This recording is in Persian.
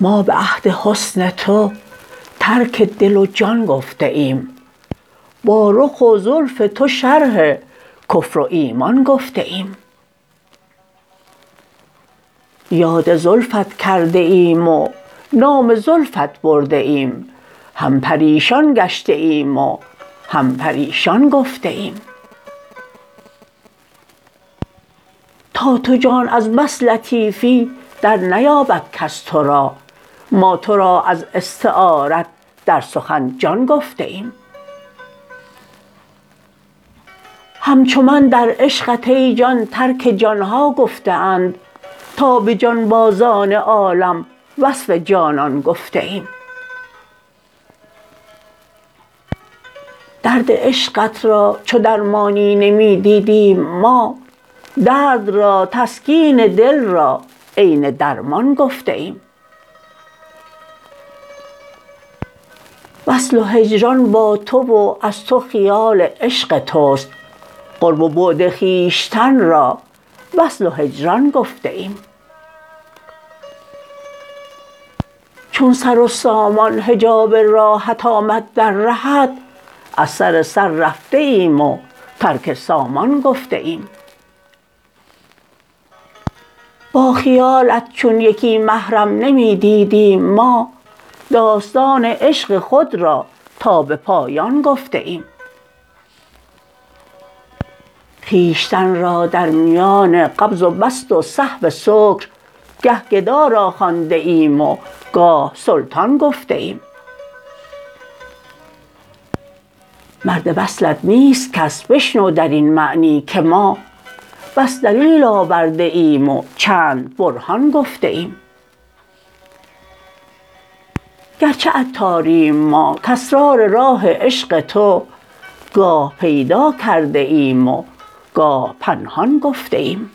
ما به عهد حسن تو ترک دل و جان گفته ایم. با رخ و زلف تو شرح کفر و ایمان گفته ایم. یاد زلفت کرده ایم و نام زلفت برده ایم. هم پریشان گشته ایم و هم پریشان گفته ایم. تا تو جان از بس لطیفی در نیابد کس تو را. ما تو را از استعارت در سخن جان گفته ایم. همچو من در عشقت ای جان ترک جان ها گفته اند. تا به جانبازان عالم وصف جانان گفته ایم. درد عشقت را چو درمانی نمی دیدیم ما درد را تسکین دل را عین درمان گفته ایم. وصل و هجران با تو و از تو خیال عشق توست قرب و بعد خویشتن را وصل و هجران گفته ایم. چون سر و سامان حجاب راهت آمد در رهت از سر سر رفته ایم و ترک سامان گفته ایم. با خیالت چون یکی محرم نمی دیدیم ما داستان عشق خود را تا به پایان گفته ایم. خویشتن را در میان قبض و بسط و صحو سکر گه گدا را خوانده ایم و گاه سلطان گفته ایم. مرد وصلت نیست کس بشنو در این معنی که ما بس دلیل آورده ایم و چند برهان گفته ایم. گرچه عطاریم ما کاسرار راه عشق تو گاه پیدا کرده ایم و گاه پنهان گفته ایم.